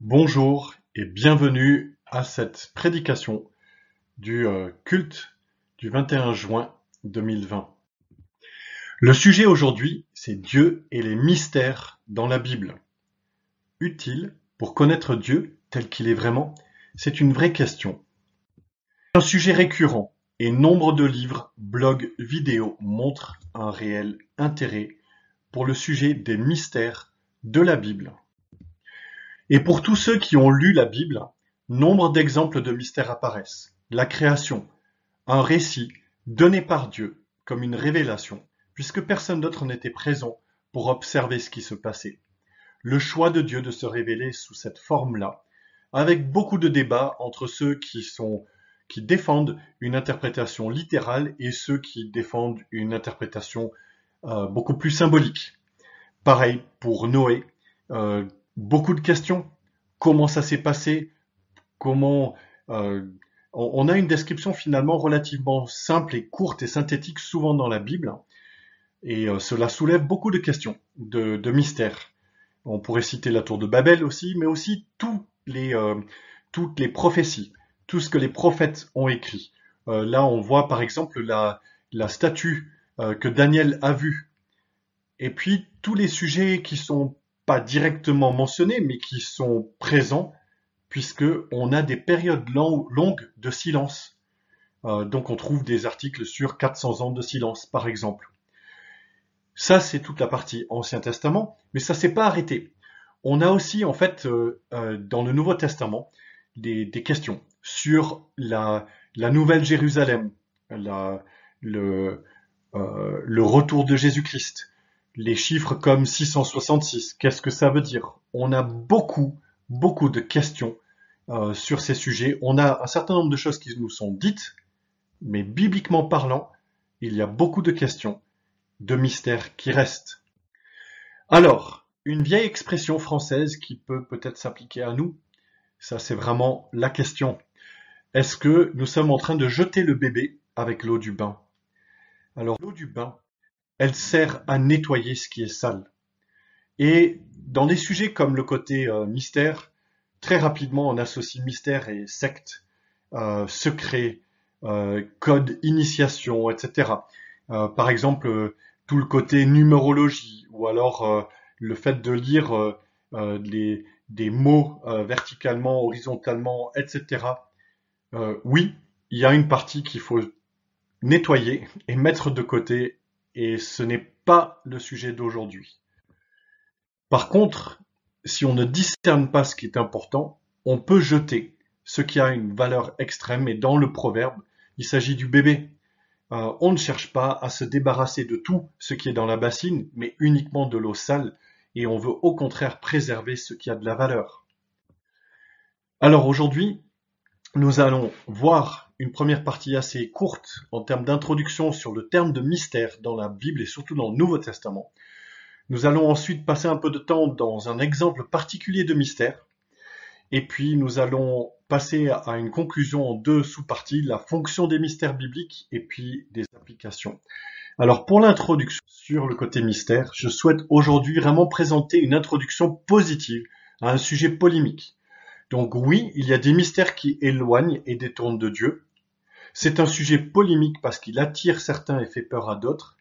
Bonjour et bienvenue à cette prédication du euh, culte du 21 juin 2020. Le sujet aujourd'hui, c'est Dieu et les mystères dans la Bible. Utile pour connaître Dieu tel qu'il est vraiment? C'est une vraie question. Un sujet récurrent et nombre de livres, blogs, vidéos montrent un réel intérêt pour le sujet des mystères de la Bible. Et pour tous ceux qui ont lu la Bible, nombre d'exemples de mystères apparaissent. La création, un récit donné par Dieu comme une révélation, puisque personne d'autre n'était présent pour observer ce qui se passait. Le choix de Dieu de se révéler sous cette forme-là, avec beaucoup de débats entre ceux qui sont qui défendent une interprétation littérale et ceux qui défendent une interprétation euh, beaucoup plus symbolique. Pareil pour Noé, euh, beaucoup de questions. Comment ça s'est passé? Comment euh, on, a une description finalement relativement simple et courte et synthétique souvent dans la Bible, et euh, cela soulève beaucoup de questions, de, mystères. On pourrait citer la tour de Babel aussi, mais aussi les, euh, toutes les prophéties, tout ce que les prophètes ont écrit. là, on voit par exemple la, la statue que Daniel a vue, et puis tous les sujets qui sont directement mentionnés, mais qui sont présents, puisque on a des périodes longues de silence. Euh, donc on trouve des articles sur 400 ans de silence, par exemple. Ça, c'est toute la partie Ancien Testament, mais ça s'est pas arrêté. On a aussi, en fait, euh, euh, dans le Nouveau Testament, des, questions sur la, Nouvelle Jérusalem, la, le, le retour de Jésus-Christ, les chiffres comme 666, qu'est-ce que ça veut dire? On a beaucoup, beaucoup de questions euh, sur ces sujets. On a un certain nombre de choses qui nous sont dites, mais bibliquement parlant, il y a beaucoup de questions, de mystères qui restent. Alors, une vieille expression française qui peut peut-être s'appliquer à nous, ça c'est vraiment la question. Est-ce que nous sommes en train de jeter le bébé avec l'eau du bain? Alors l'eau du bain, elle sert à nettoyer ce qui est sale. Et dans des sujets comme le côté euh, mystère, très rapidement on associe mystère et secte, euh, secret, euh, code initiation, etc. par exemple, tout le côté numérologie, ou alors le fait de lire des mots verticalement, horizontalement, etc. oui, il y a une partie qu'il faut nettoyer et mettre de côté et ce n'est pas le sujet d'aujourd'hui. Par contre, si on ne discerne pas ce qui est important, on peut jeter ce qui a une valeur extrême, et dans le proverbe, il s'agit du bébé. Euh, on ne cherche pas à se débarrasser de tout ce qui est dans la bassine, mais uniquement de l'eau sale, et on veut au contraire préserver ce qui a de la valeur. Alors aujourd'hui, nous allons voir une première partie assez courte en termes d'introduction sur le terme de mystère dans la Bible et surtout dans le Nouveau Testament. Nous allons ensuite passer un peu de temps dans un exemple particulier de mystère. Et puis nous allons passer à une conclusion en deux sous-parties, la fonction des mystères bibliques et puis des applications. Alors pour l'introduction sur le côté mystère, je souhaite aujourd'hui vraiment présenter une introduction positive à un sujet polémique. Donc oui, il y a des mystères qui éloignent et détournent de Dieu, c'est un sujet polémique parce qu'il attire certains et fait peur à d'autres,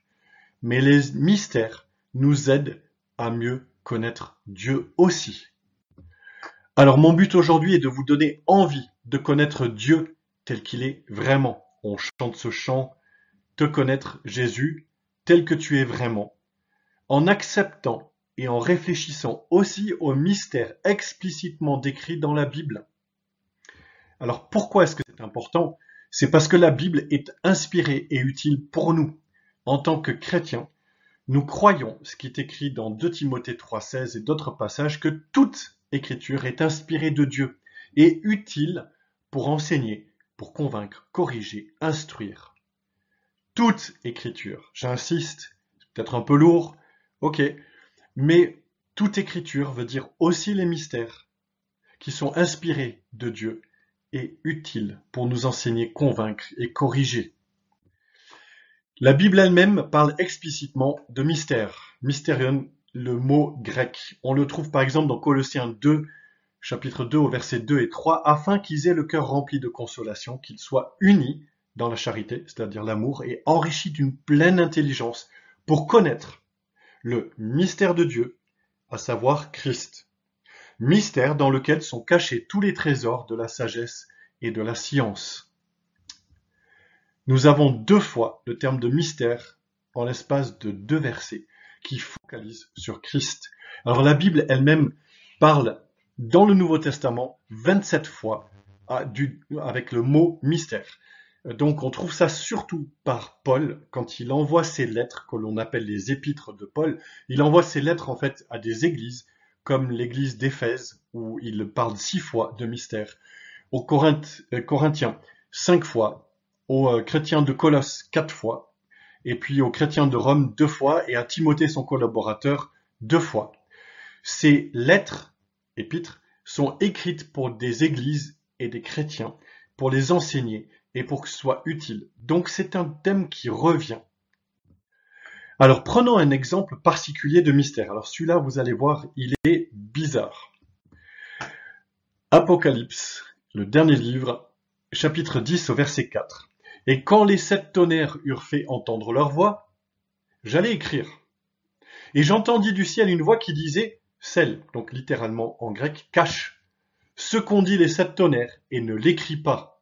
mais les mystères nous aident à mieux connaître Dieu aussi. Alors mon but aujourd'hui est de vous donner envie de connaître Dieu tel qu'il est vraiment. On chante ce chant, te connaître Jésus tel que tu es vraiment, en acceptant et en réfléchissant aussi aux mystères explicitement décrits dans la Bible. Alors pourquoi est-ce que c'est important? C'est parce que la Bible est inspirée et utile pour nous. En tant que chrétiens, nous croyons, ce qui est écrit dans 2 Timothée 3,16 et d'autres passages, que toute écriture est inspirée de Dieu et utile pour enseigner, pour convaincre, corriger, instruire. Toute écriture, j'insiste, c'est peut-être un peu lourd, ok, mais toute écriture veut dire aussi les mystères qui sont inspirés de Dieu et utile pour nous enseigner, convaincre et corriger. La Bible elle-même parle explicitement de mystère. Mystérion, le mot grec. On le trouve par exemple dans Colossiens 2, chapitre 2 au verset 2 et 3, afin qu'ils aient le cœur rempli de consolation, qu'ils soient unis dans la charité, c'est-à-dire l'amour, et enrichis d'une pleine intelligence pour connaître le mystère de Dieu, à savoir Christ. Mystère dans lequel sont cachés tous les trésors de la sagesse et de la science. Nous avons deux fois le terme de mystère en l'espace de deux versets qui focalisent sur Christ. Alors la Bible elle-même parle dans le Nouveau Testament 27 fois avec le mot mystère. Donc on trouve ça surtout par Paul quand il envoie ses lettres que l'on appelle les épîtres de Paul. Il envoie ses lettres en fait à des églises comme l'église d'Éphèse où il parle six fois de mystère, aux euh, Corinthiens cinq fois, aux euh, chrétiens de Colosse quatre fois, et puis aux chrétiens de Rome deux fois et à Timothée son collaborateur deux fois. Ces lettres, épîtres, sont écrites pour des églises et des chrétiens, pour les enseigner et pour que ce soit utile. Donc c'est un thème qui revient. Alors prenons un exemple particulier de mystère. Alors celui-là, vous allez voir, il est bizarre. Apocalypse, le dernier livre, chapitre 10 au verset 4. Et quand les sept tonnerres eurent fait entendre leur voix, j'allais écrire. Et j'entendis du ciel une voix qui disait, celle, donc littéralement en grec, cache ce qu'ont dit les sept tonnerres et ne l'écrit pas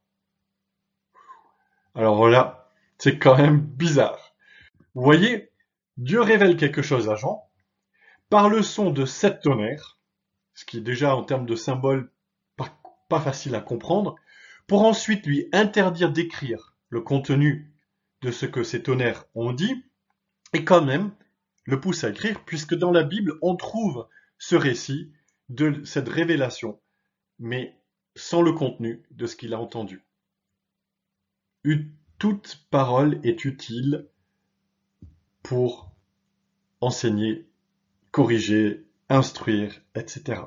alors voilà, c'est quand même bizarre. Vous voyez, Dieu révèle quelque chose à Jean par le son de sept tonnerres, ce qui est déjà en termes de symbole pas, facile à comprendre, pour ensuite lui interdire d'écrire le contenu de ce que ces tonnerres ont dit, et quand même le pousse à écrire, puisque dans la Bible on trouve ce récit de cette révélation, mais sans le contenu de ce qu'il a entendu. Toute parole est utile pour enseigner, corriger, instruire, etc.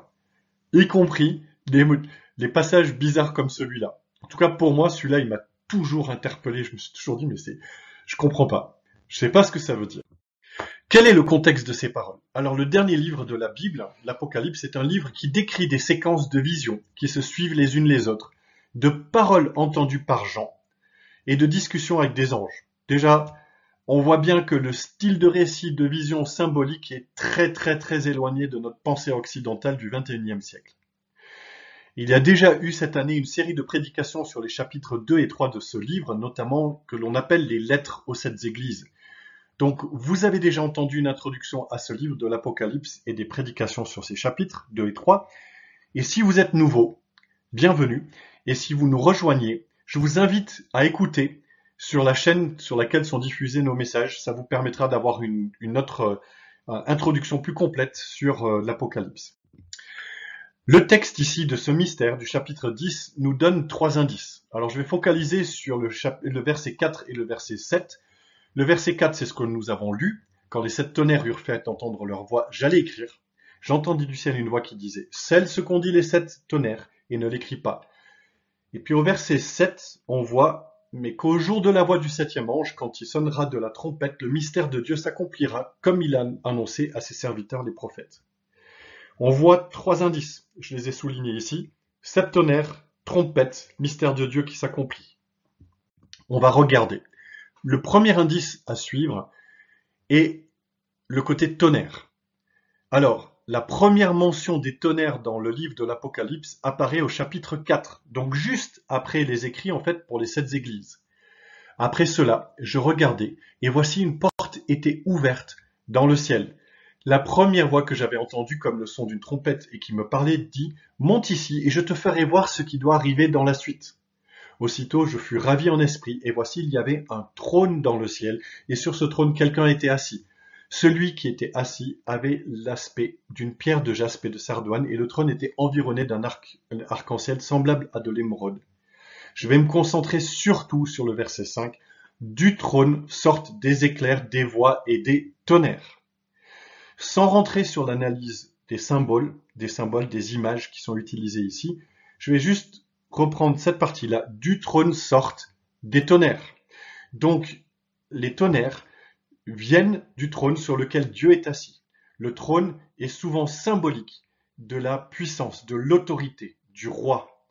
Y compris les, passages bizarres comme celui-là. En tout cas, pour moi, celui-là, il m'a toujours interpellé. Je me suis toujours dit, mais c'est, je comprends pas. Je sais pas ce que ça veut dire. Quel est le contexte de ces paroles? Alors, le dernier livre de la Bible, l'Apocalypse, est un livre qui décrit des séquences de visions qui se suivent les unes les autres, de paroles entendues par Jean, et de discussion avec des anges. Déjà, on voit bien que le style de récit de vision symbolique est très très très éloigné de notre pensée occidentale du XXIe siècle. Il y a déjà eu cette année une série de prédications sur les chapitres 2 et 3 de ce livre, notamment que l'on appelle les lettres aux sept églises. Donc vous avez déjà entendu une introduction à ce livre de l'Apocalypse et des prédications sur ces chapitres 2 et 3. Et si vous êtes nouveau, bienvenue. Et si vous nous rejoignez, je vous invite à écouter sur la chaîne sur laquelle sont diffusés nos messages. Ça vous permettra d'avoir une, autre euh, introduction plus complète sur euh, l'Apocalypse. Le texte ici de ce mystère du chapitre 10 nous donne trois indices. Alors je vais focaliser sur le, le verset 4 et le verset 7. Le verset 4, c'est ce que nous avons lu. Quand les sept tonnerres eurent fait entendre leur voix, j'allais écrire. J'entendis du ciel une voix qui disait, Celle ce qu'ont dit les sept tonnerres, et ne l'écris pas, et puis au verset 7, on voit, mais qu'au jour de la voix du septième ange, quand il sonnera de la trompette, le mystère de Dieu s'accomplira comme il a annoncé à ses serviteurs les prophètes. On voit trois indices, je les ai soulignés ici. Septonnaire, trompette, mystère de Dieu qui s'accomplit. On va regarder. Le premier indice à suivre est le côté tonnerre. Alors, la première mention des tonnerres dans le livre de l'Apocalypse apparaît au chapitre 4, donc juste après les écrits en fait pour les sept églises. Après cela, je regardai, et voici une porte était ouverte dans le ciel. La première voix que j'avais entendue comme le son d'une trompette et qui me parlait dit Monte ici, et je te ferai voir ce qui doit arriver dans la suite. Aussitôt je fus ravi en esprit, et voici il y avait un trône dans le ciel, et sur ce trône quelqu'un était assis. Celui qui était assis avait l'aspect d'une pierre de jaspe et de sardoine, et le trône était environné d'un arc, en ciel semblable à de l'émeraude. Je vais me concentrer surtout sur le verset 5. Du trône sortent des éclairs, des voix et des tonnerres. Sans rentrer sur l'analyse des symboles, des symboles, des images qui sont utilisées ici, je vais juste reprendre cette partie-là. Du trône sortent des tonnerres. Donc, les tonnerres, viennent du trône sur lequel Dieu est assis. Le trône est souvent symbolique de la puissance, de l'autorité, du roi.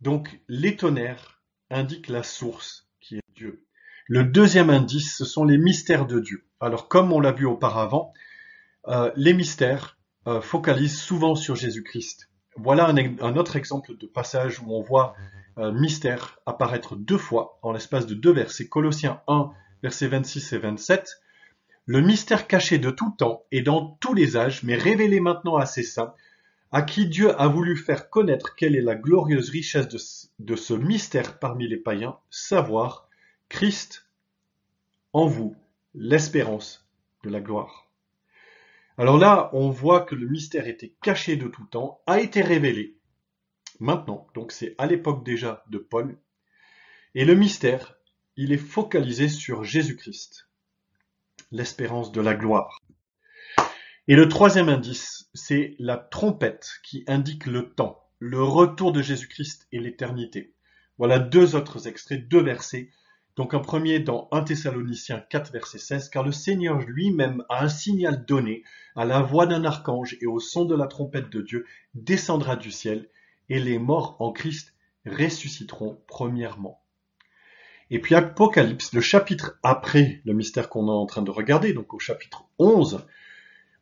Donc les tonnerres indiquent la source qui est Dieu. Le deuxième indice, ce sont les mystères de Dieu. Alors comme on l'a vu auparavant, euh, les mystères euh, focalisent souvent sur Jésus-Christ. Voilà un, autre exemple de passage où on voit euh, mystère apparaître deux fois en l'espace de deux versets. Colossiens 1, versets 26 et 27. Le mystère caché de tout temps et dans tous les âges, mais révélé maintenant à ses saints, à qui Dieu a voulu faire connaître quelle est la glorieuse richesse de, de ce mystère parmi les païens, savoir Christ en vous, l'espérance de la gloire. Alors là, on voit que le mystère était caché de tout temps, a été révélé. Maintenant, donc c'est à l'époque déjà de Paul. Et le mystère, il est focalisé sur Jésus-Christ, l'espérance de la gloire. Et le troisième indice, c'est la trompette qui indique le temps, le retour de Jésus-Christ et l'éternité. Voilà deux autres extraits, deux versets donc un premier dans 1 Thessaloniciens 4 verset 16, car le Seigneur lui-même a un signal donné, à la voix d'un archange et au son de la trompette de Dieu, descendra du ciel, et les morts en Christ ressusciteront premièrement. Et puis Apocalypse, le chapitre après le mystère qu'on est en train de regarder, donc au chapitre 11,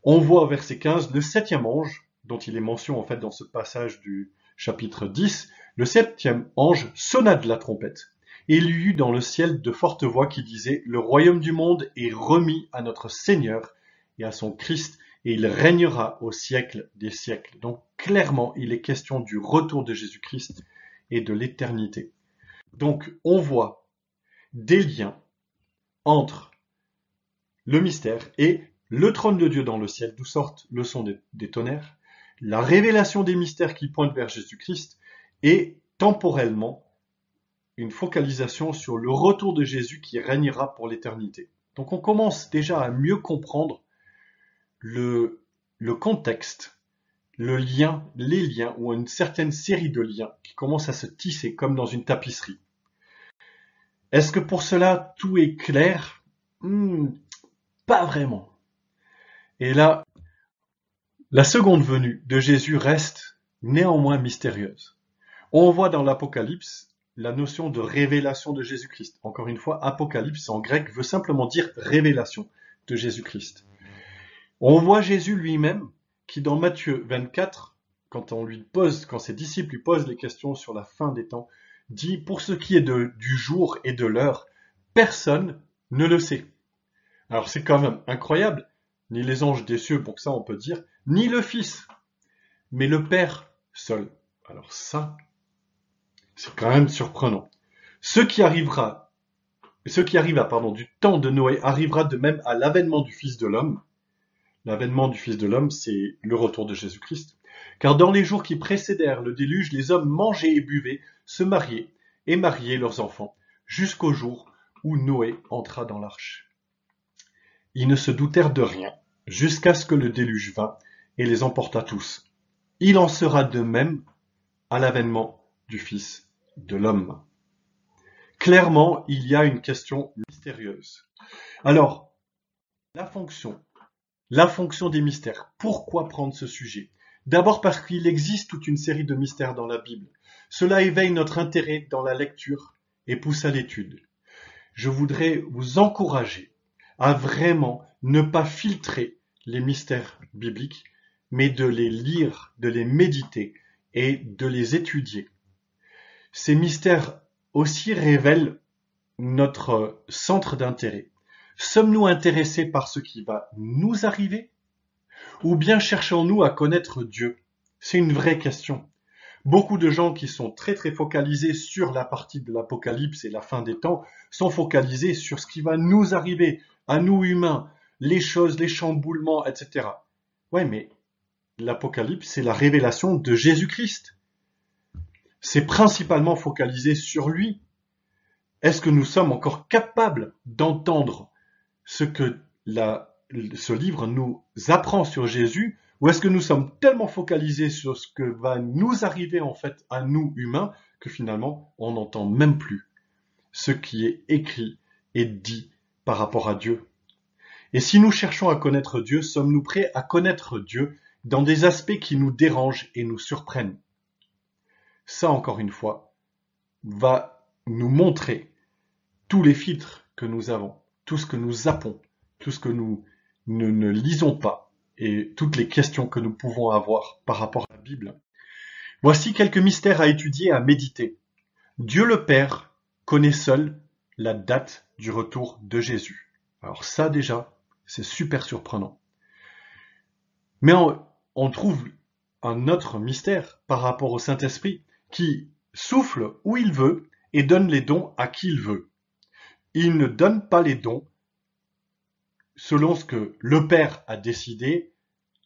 on voit au verset 15 le septième ange, dont il est mention en fait dans ce passage du chapitre 10, le septième ange sonna de la trompette et il y eut dans le ciel de fortes voix qui disaient, Le royaume du monde est remis à notre Seigneur et à son Christ, et il régnera au siècle des siècles. Donc clairement, il est question du retour de Jésus-Christ et de l'éternité. Donc on voit des liens entre le mystère et le trône de Dieu dans le ciel, d'où sortent le son des, tonnerres, la révélation des mystères qui pointent vers Jésus-Christ, et temporellement une focalisation sur le retour de Jésus qui régnera pour l'éternité. Donc on commence déjà à mieux comprendre le, le contexte, le lien, les liens, ou une certaine série de liens qui commencent à se tisser comme dans une tapisserie. Est-ce que pour cela tout est clair? Hmm, Pas vraiment. Et là, la seconde venue de Jésus reste néanmoins mystérieuse. On voit dans l'Apocalypse la notion de révélation de Jésus-Christ. Encore une fois, Apocalypse en grec veut simplement dire révélation de Jésus-Christ. On voit Jésus lui-même qui dans Matthieu 24, quand quand ses disciples lui posent les questions sur la fin des temps, dit pour ce qui est du jour et de l'heure, personne ne le sait. Alors c'est quand même incroyable, ni les anges des cieux, pour que ça on peut dire, ni le Fils, mais le Père seul. Alors ça, c'est quand même surprenant. Ce qui arrivera, ce qui arriva, pardon, du temps de Noé arrivera de même à l'avènement du Fils de l'homme. L'avènement du Fils de l'homme, c'est le retour de Jésus-Christ. Car dans les jours qui précédèrent le déluge, les hommes mangeaient et buvaient, se mariaient et mariaient leurs enfants, jusqu'au jour où Noé entra dans l'arche. Ils ne se doutèrent de rien, jusqu'à ce que le déluge vint et les emporta tous. Il en sera de même à l'avènement du Fils de l'homme. Clairement, il y a une question mystérieuse. Alors, la fonction, la fonction des mystères. Pourquoi prendre ce sujet? D'abord parce qu'il existe toute une série de mystères dans la Bible. Cela éveille notre intérêt dans la lecture et pousse à l'étude. Je voudrais vous encourager à vraiment ne pas filtrer les mystères bibliques, mais de les lire, de les méditer et de les étudier ces mystères aussi révèlent notre centre d'intérêt. Sommes-nous intéressés par ce qui va nous arriver? Ou bien cherchons-nous à connaître Dieu? C'est une vraie question. Beaucoup de gens qui sont très très focalisés sur la partie de l'Apocalypse et la fin des temps sont focalisés sur ce qui va nous arriver, à nous humains, les choses, les chamboulements, etc. Ouais, mais l'Apocalypse, c'est la révélation de Jésus-Christ c'est principalement focalisé sur lui. Est-ce que nous sommes encore capables d'entendre ce que ce livre nous apprend sur Jésus ou est-ce que nous sommes tellement focalisés sur ce que va nous arriver en fait à nous humains que finalement on n'entend même plus ce qui est écrit et dit par rapport à Dieu? Et si nous cherchons à connaître Dieu, sommes-nous prêts à connaître Dieu dans des aspects qui nous dérangent et nous surprennent? Ça, encore une fois, va nous montrer tous les filtres que nous avons, tout ce que nous zappons, tout ce que nous ne, lisons pas et toutes les questions que nous pouvons avoir par rapport à la Bible. Voici quelques mystères à étudier, à méditer. Dieu le Père connaît seul la date du retour de Jésus. Alors ça déjà, c'est super surprenant. Mais on, trouve un autre mystère par rapport au Saint-Esprit qui souffle où il veut et donne les dons à qui il veut. Il ne donne pas les dons selon ce que le Père a décidé,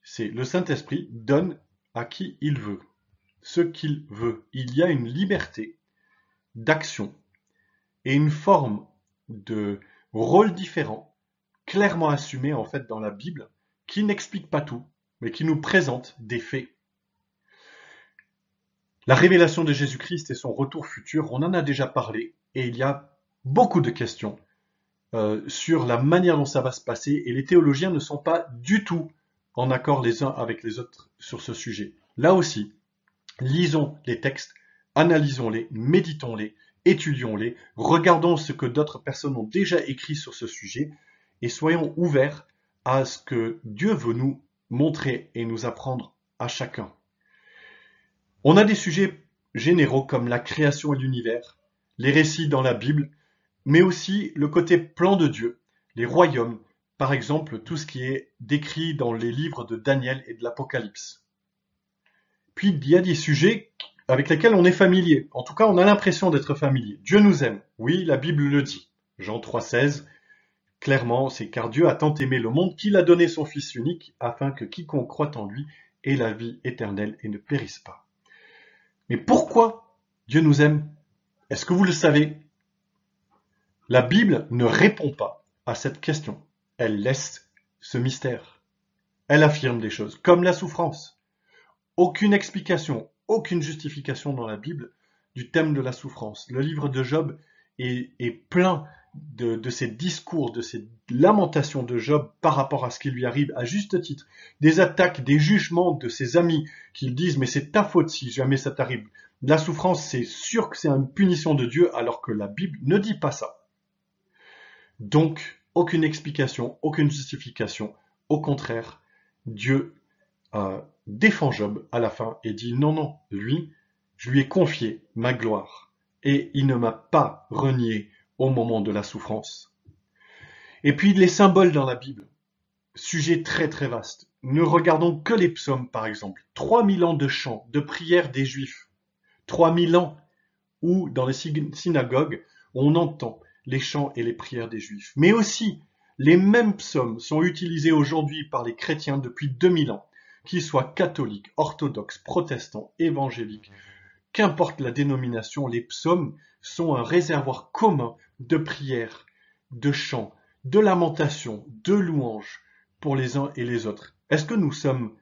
c'est le Saint-Esprit donne à qui il veut, ce qu'il veut. Il y a une liberté d'action et une forme de rôle différent, clairement assumé en fait dans la Bible, qui n'explique pas tout, mais qui nous présente des faits. La révélation de Jésus-Christ et son retour futur, on en a déjà parlé, et il y a beaucoup de questions euh, sur la manière dont ça va se passer, et les théologiens ne sont pas du tout en accord les uns avec les autres sur ce sujet. Là aussi, lisons les textes, analysons-les, méditons-les, étudions-les, regardons ce que d'autres personnes ont déjà écrit sur ce sujet, et soyons ouverts à ce que Dieu veut nous montrer et nous apprendre à chacun. On a des sujets généraux comme la création et l'univers, les récits dans la Bible, mais aussi le côté plan de Dieu, les royaumes, par exemple tout ce qui est décrit dans les livres de Daniel et de l'Apocalypse. Puis il y a des sujets avec lesquels on est familier. En tout cas, on a l'impression d'être familier. Dieu nous aime. Oui, la Bible le dit. Jean 3,16. Clairement, c'est car Dieu a tant aimé le monde qu'il a donné son Fils unique afin que quiconque croit en lui ait la vie éternelle et ne périsse pas. Mais pourquoi Dieu nous aime? Est-ce que vous le savez? La Bible ne répond pas à cette question. Elle laisse ce mystère. Elle affirme des choses, comme la souffrance. Aucune explication, aucune justification dans la Bible du thème de la souffrance. Le livre de Job est, plein de, ces discours, de ces lamentations de Job par rapport à ce qui lui arrive à juste titre, des attaques, des jugements de ses amis qui disent mais c'est ta faute si jamais ça t'arrive. La souffrance, c'est sûr que c'est une punition de Dieu alors que la Bible ne dit pas ça. Donc, aucune explication, aucune justification. Au contraire, Dieu euh, défend Job à la fin et dit non, non, lui, je lui ai confié ma gloire et il ne m'a pas renié au moment de la souffrance. Et puis les symboles dans la Bible. Sujet très très vaste. Ne regardons que les psaumes par exemple. 3000 ans de chants, de prières des juifs. 3000 ans où dans les synagogues on entend les chants et les prières des juifs. Mais aussi les mêmes psaumes sont utilisés aujourd'hui par les chrétiens depuis 2000 ans, qu'ils soient catholiques, orthodoxes, protestants, évangéliques. Qu'importe la dénomination, les psaumes sont un réservoir commun de prières, de chants, de lamentations, de louanges pour les uns et les autres. Est-ce que nous sommes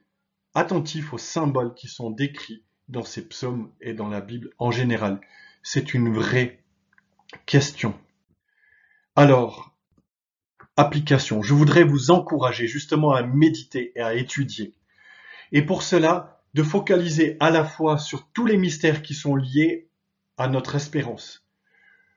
attentifs aux symboles qui sont décrits dans ces psaumes et dans la Bible en général? C'est une vraie question. Alors, application, je voudrais vous encourager justement à méditer et à étudier. Et pour cela, de focaliser à la fois sur tous les mystères qui sont liés à notre espérance.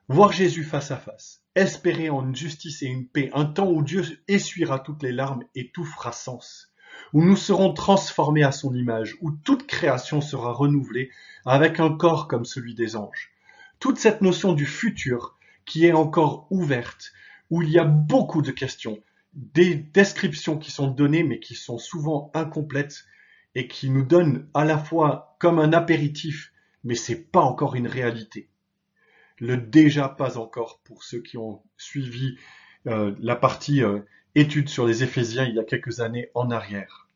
Voir Jésus face à face, espérer en une justice et une paix, un temps où Dieu essuiera toutes les larmes et tout fera sens, où nous serons transformés à son image, où toute création sera renouvelée avec un corps comme celui des anges. Toute cette notion du futur qui est encore ouverte, où il y a beaucoup de questions, des descriptions qui sont données mais qui sont souvent incomplètes et qui nous donnent à la fois comme un apéritif mais c'est pas encore une réalité. Le déjà pas encore pour ceux qui ont suivi euh, la partie euh, étude sur les Éphésiens il y a quelques années en arrière.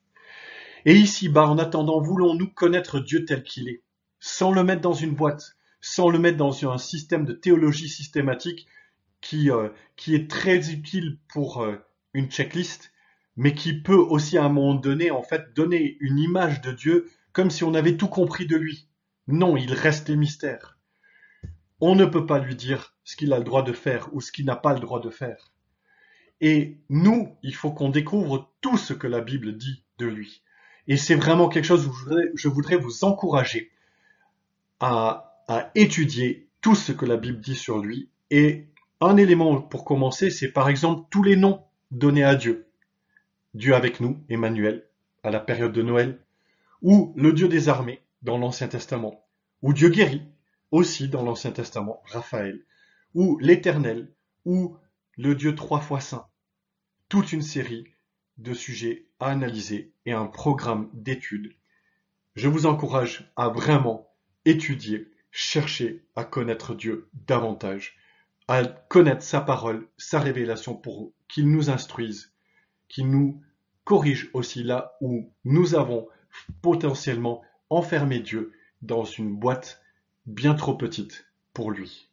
Et ici-bas, en attendant, voulons-nous connaître Dieu tel qu'il est, sans le mettre dans une boîte, sans le mettre dans un système de théologie systématique qui, euh, qui est très utile pour une checklist, mais qui peut aussi à un moment donné, en fait, donner une image de Dieu comme si on avait tout compris de lui. Non, il reste les mystères. On ne peut pas lui dire ce qu'il a le droit de faire ou ce qu'il n'a pas le droit de faire. Et nous, il faut qu'on découvre tout ce que la Bible dit de lui. Et c'est vraiment quelque chose où je voudrais, vous encourager à, à étudier tout ce que la Bible dit sur lui. Et un élément pour commencer, c'est par exemple tous les noms donnés à Dieu. Dieu avec nous, Emmanuel, à la période de Noël, ou le Dieu des armées dans l'Ancien Testament, ou Dieu guérit aussi dans l'Ancien Testament, Raphaël, ou l'Éternel, ou le Dieu trois fois saint. Toute une série de sujets à analyser et un programme d'études. Je vous encourage à vraiment étudier, chercher à connaître Dieu davantage, à connaître sa parole, sa révélation pour qu'il nous instruise, qu'il nous corrige aussi là où nous avons potentiellement enfermé Dieu dans une boîte bien trop petite pour lui.